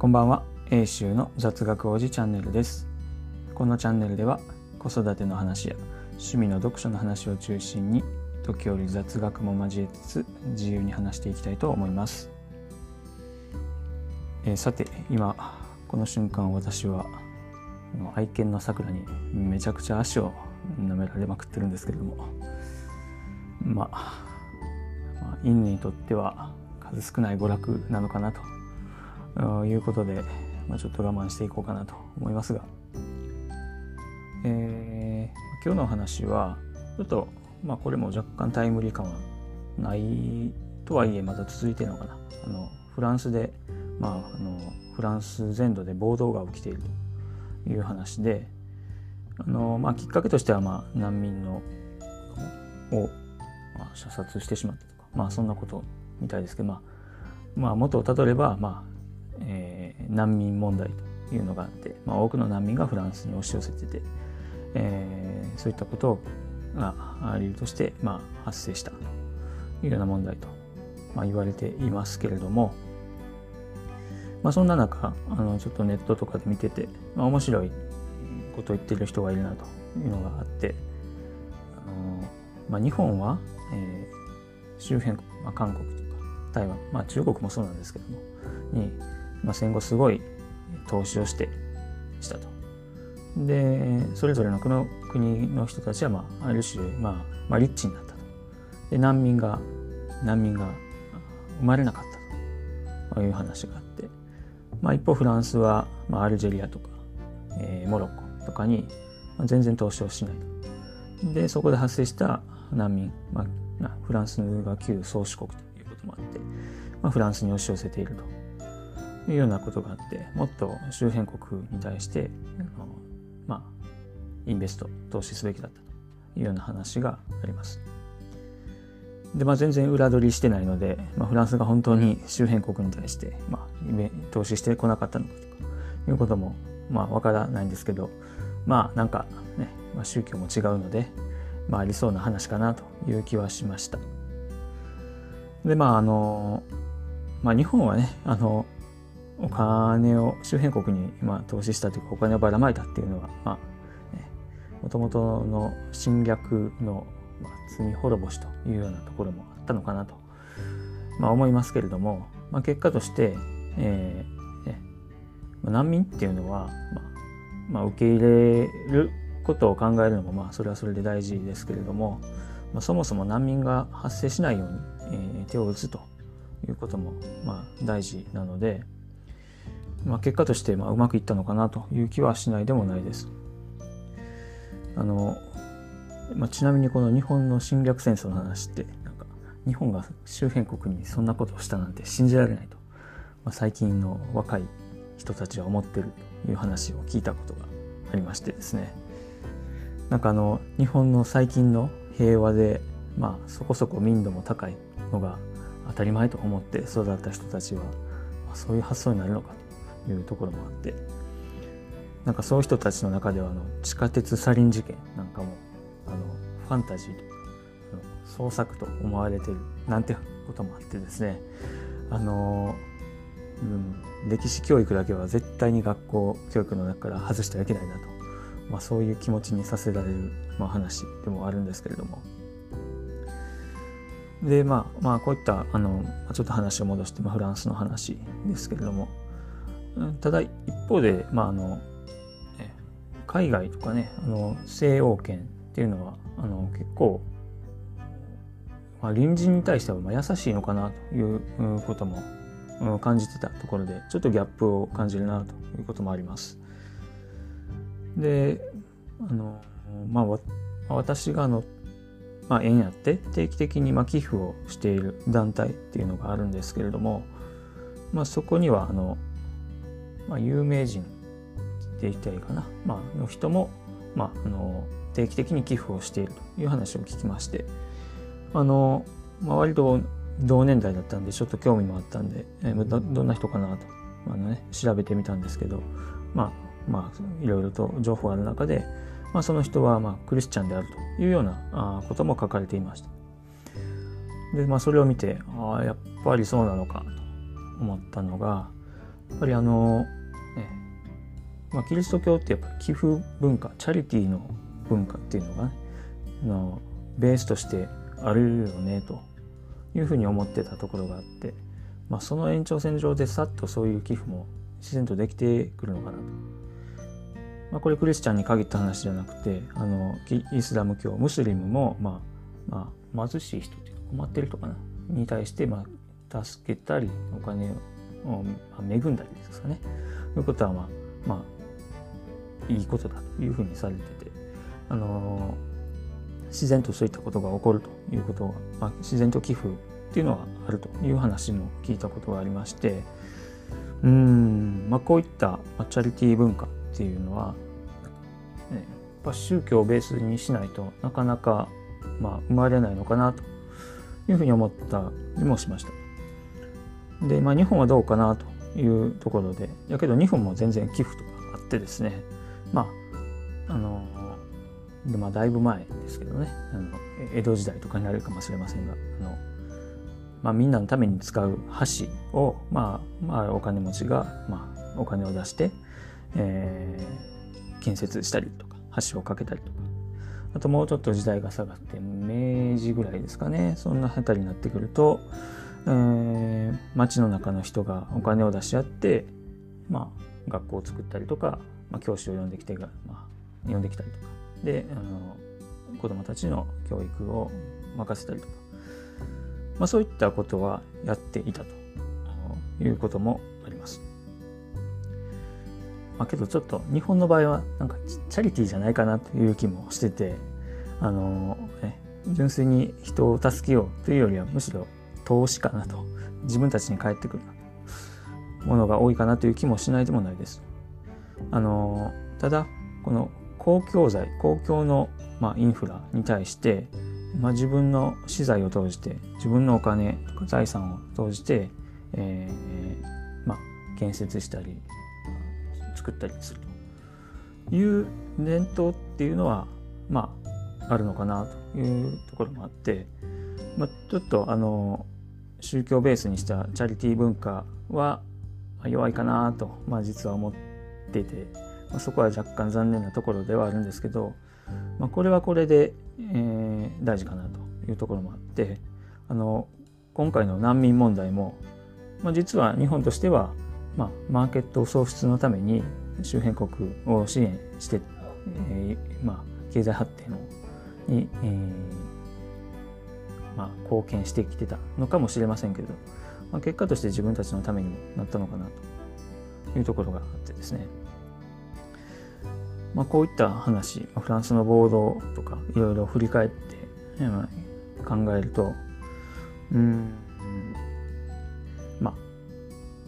こんばんは。英州の雑学王子チャンネルです。このチャンネルでは子育ての話や趣味の読書の話を中心に時折雑学も交えつつ自由に話していきたいと思います、えー、さて今この瞬間私は愛犬のさくらにめちゃくちゃ足を舐められまくってるんですけれどもまあ、まあ、犬にとっては数少ない娯楽なのかなということで、まあ、ちょっと我慢していこうかなと思いますが、えー、今日の話はちょっと、まあ、これも若干タイムリー感はないとはいえまだ続いてるのかな。あのフランスで、まあ、あのフランス全土で暴動が起きているという話であの、まあ、きっかけとしては、まあ、難民のを、まあ、射殺してしまったとか、まあ、そんなことみたいですけど、まあ、まあ、元をたどれば、まあ、えー、難民問題というのがあって、まあ、多くの難民がフランスに押し寄せてて、えー、そういったことが理由として、まあ、発生したというような問題と、まあ、言われていますけれども、まあ、そんな中あのちょっとネットとかで見てて、まあ、面白いことを言ってる人がいるなというのがあってあの、まあ、日本は、えー、周辺、まあ、韓国とか台湾、まあ、中国もそうなんですけどもにまあ、戦後すごい投資をしてしたと。でそれぞれの国の国の人たちは、まあ、ある種、まあ、まあリッチになったと。で難民が難民が生まれなかったという話があって、まあ、一方フランスは、まあ、アルジェリアとか、えー、モロッコとかに、全然投資をしないと。でそこで発生した難民、まあ、フランスが旧宗主国ということもあって、まあ、フランスに押し寄せていると。いうようなことがあってもっと周辺国に対してまあインベスト投資すべきだったというような話があります。でまあ、全然裏取りしてないので、まあ、フランスが本当に周辺国に対して、まあ、投資してこなかったのかということもまあわからないんですけどまあなんかね、まあ、宗教も違うので、まあ、ありそうな話かなという気はしました。でまああのまあ日本はねあのお金を周辺国にまあ投資したというかお金をばらまいたっていうのはまあもともとの侵略の罪滅ぼしというようなところもあったのかなと、まあ、思いますけれども、まあ、結果として、えーね、難民っていうのは、まあまあ、受け入れることを考えるのもまあそれはそれで大事ですけれども、まあ、そもそも難民が発生しないように、えー、手を打つということもまあ大事なので、まあ、結果としてまあうまくいったのかなという気はしないでもないです。あのまあ、ちなみにこの日本の侵略戦争の話ってなんか日本が周辺国にそんなことをしたなんて信じられないと、まあ、最近の若い人たちは思ってるという話を聞いたことがありましてですね。なんかあの日本の最近の平和でまあそこそこ民度も高いのが当たり前と思って育った人たちは、まあ、そういう発想になるのかいうところもあってなんかそういう人たちの中ではあの地下鉄サリン事件なんかもあのファンタジーと創作と思われてるなんてこともあってですねあの、うん、歴史教育だけは絶対に学校教育の中から外してはいけないなと、まあ、そういう気持ちにさせられる、まあ、話でもあるんですけれども。でまあまあこういったあのちょっと話を戻して、まあ、フランスの話ですけれどもただ一方で、まあ、あの海外とかねあの西欧圏っていうのはあの結構、まあ、隣人に対してはまあ優しいのかなということも感じてたところでちょっとギャップを感じるなということもあります。であの、まあ、私があの、まあ、縁やって定期的にまあ寄付をしている団体っていうのがあるんですけれども、まあ、そこにはあのまあ、有名人って言ったらいいかな、まあの人も、まあ、あの定期的に寄付をしているという話を聞きまして。あの、まあ、割と同年代だったんでちょっと興味もあったんで、えどどんな人かなと。あの、ね、調べてみたんですけどまあまあいろいろと情報ある中で、まあ、その人はまあクリスチャンであるというようなあことも書かれていました。でまあそれを見てああやっぱりそうなのかと思ったのがやっぱりあの、まあ、キリスト教ってやっぱ寄付文化チャリティーの文化っていうのが、ね、のベースとしてあるよねというふうに思ってたところがあって、まあ、その延長線上でさっとそういう寄付も自然とできてくるのかなと。まあ、これクリスチャンに限った話じゃなくてあのイスラム教ムスリムも、まあまあ、貧しい人っていうか困ってる人かなに対して、まあ、助けたりお金を、あ、恵んだりですかねということはまあまあいいことだというふうにされててあの自然とそういったことが起こるということが、まあ、自然と寄付っていうのはあるという話も聞いたことがありましてうん、まあ、こういったチャリティー文化っていうのは、ね、やっぱ宗教をベースにしないとなかなか、まあ、生まれないのかなというふうに思ったりもしました。で、まあ、日本はどうかなというところでやけど日本も全然寄付とかあってですねまああのまあだいぶ前ですけどねあの江戸時代とかになるかもしれませんがあの、まあ、みんなのために使う箸を、まあ、まあお金持ちが、まあ、お金を出して、えー、建設したりとか橋を架けたりとか。あともうちょっと時代が下がって明治ぐらいですかねそんな辺りになってくると、えー、町の中の人がお金を出し合って、まあ、学校を作ったりとか、まあ、教師を呼んできて、まあ、呼んできたりとかであの子どもたちの教育を任せたりとか、まあ、そういったことはやっていたということもあります。まあ、けどちょっと日本の場合はなんかチャリティーじゃないかなという気もしててあの、ね、純粋に人を助けようというよりはむしろ投資かなと自分たちに返ってくるものが多いかなという気もしないでもないです。あのただこの公共財公共の、まあ、インフラに対して、まあ、自分の資材を投じて自分のお金とか財産を投じて、えーまあ、建設したり作ったりすると。いう伝統っていうのはまああるのかなというところもあって、まあ、ちょっとあの宗教ベースにしたチャリティー文化は弱いかなと、まあ、実は思っていて。まあ、そこは若干残念なところではあるんですけど、まあ、これはこれで、えー、大事かなというところもあってあの今回の難民問題も、まあ、実は日本としては、まあ、マーケット創出のために周辺国を支援して、えーまあ、経済発展に、えーまあ、貢献してきてたのかもしれませんけど、まあ、結果として自分たちのためにもなったのかなというところがあってですねまあ、こういった話フランスの暴動とかいろいろ振り返って、考えるとうんまあ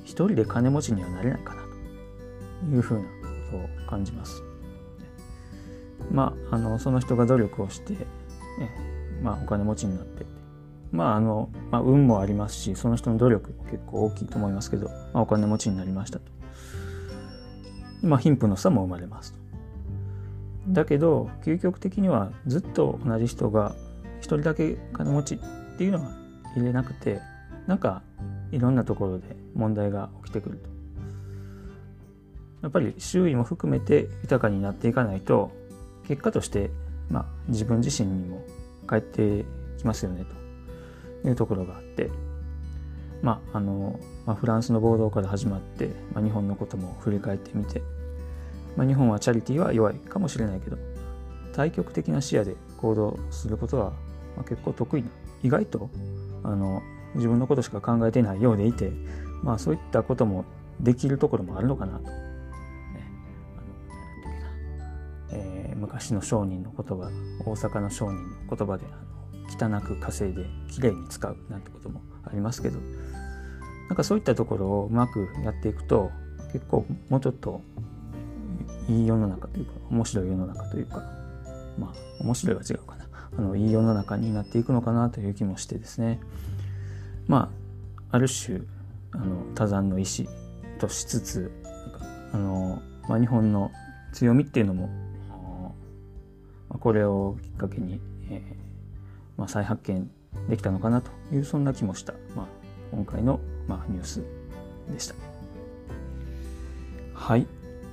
一人で金持ちにはなれないかなというふうなことを感じます。まあ、あのその人が努力をして、まあ、お金持ちになってまああの、まあ、運もありますしその人の努力も結構大きいと思いますけど、まあ、お金持ちになりましたと。まあ、貧富の差も生まれますと。だけど究極的にはずっと同じ人が一人だけ金持ちっていうのは入れなくてなんかいろんなところで問題が起きてくると。やっぱり周囲も含めて豊かになっていかないと結果として、まあ、自分自身にも返ってきますよねというところがあって、まああのまあ、フランスの暴動から始まって、まあ、日本のことも振り返ってみてまあ、日本はチャリティーは弱いかもしれないけど対極的な視野で行動することは、まあ、結構得意な意外とあの自分のことしか考えてないようでいて、まあ、そういったこともできるところもあるのかなと。ね、えー、昔の商人の言葉大阪の商人の言葉であの汚く稼いできれいに使うなんてこともありますけどなんかそういったところをうまくやっていくと結構もうちょっといい世の中というか面白い世の中というかまあ面白いは違うかな。あのいい世の中になっていくのかなという気もしてですね。まあある種あの多山の意志としつつなんかあの、まあ、日本の強みっていうのもまあこれをきっかけに、えーまあ、再発見できたのかなというそんな気もした、まあ、今回の、まあ、ニュースでした。はい、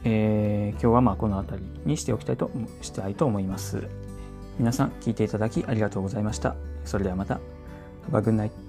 えー、今日はまあこの辺りにしておきたいとしたいと思います。皆さん聞いていただきありがとうございました。それではまた。Have a good night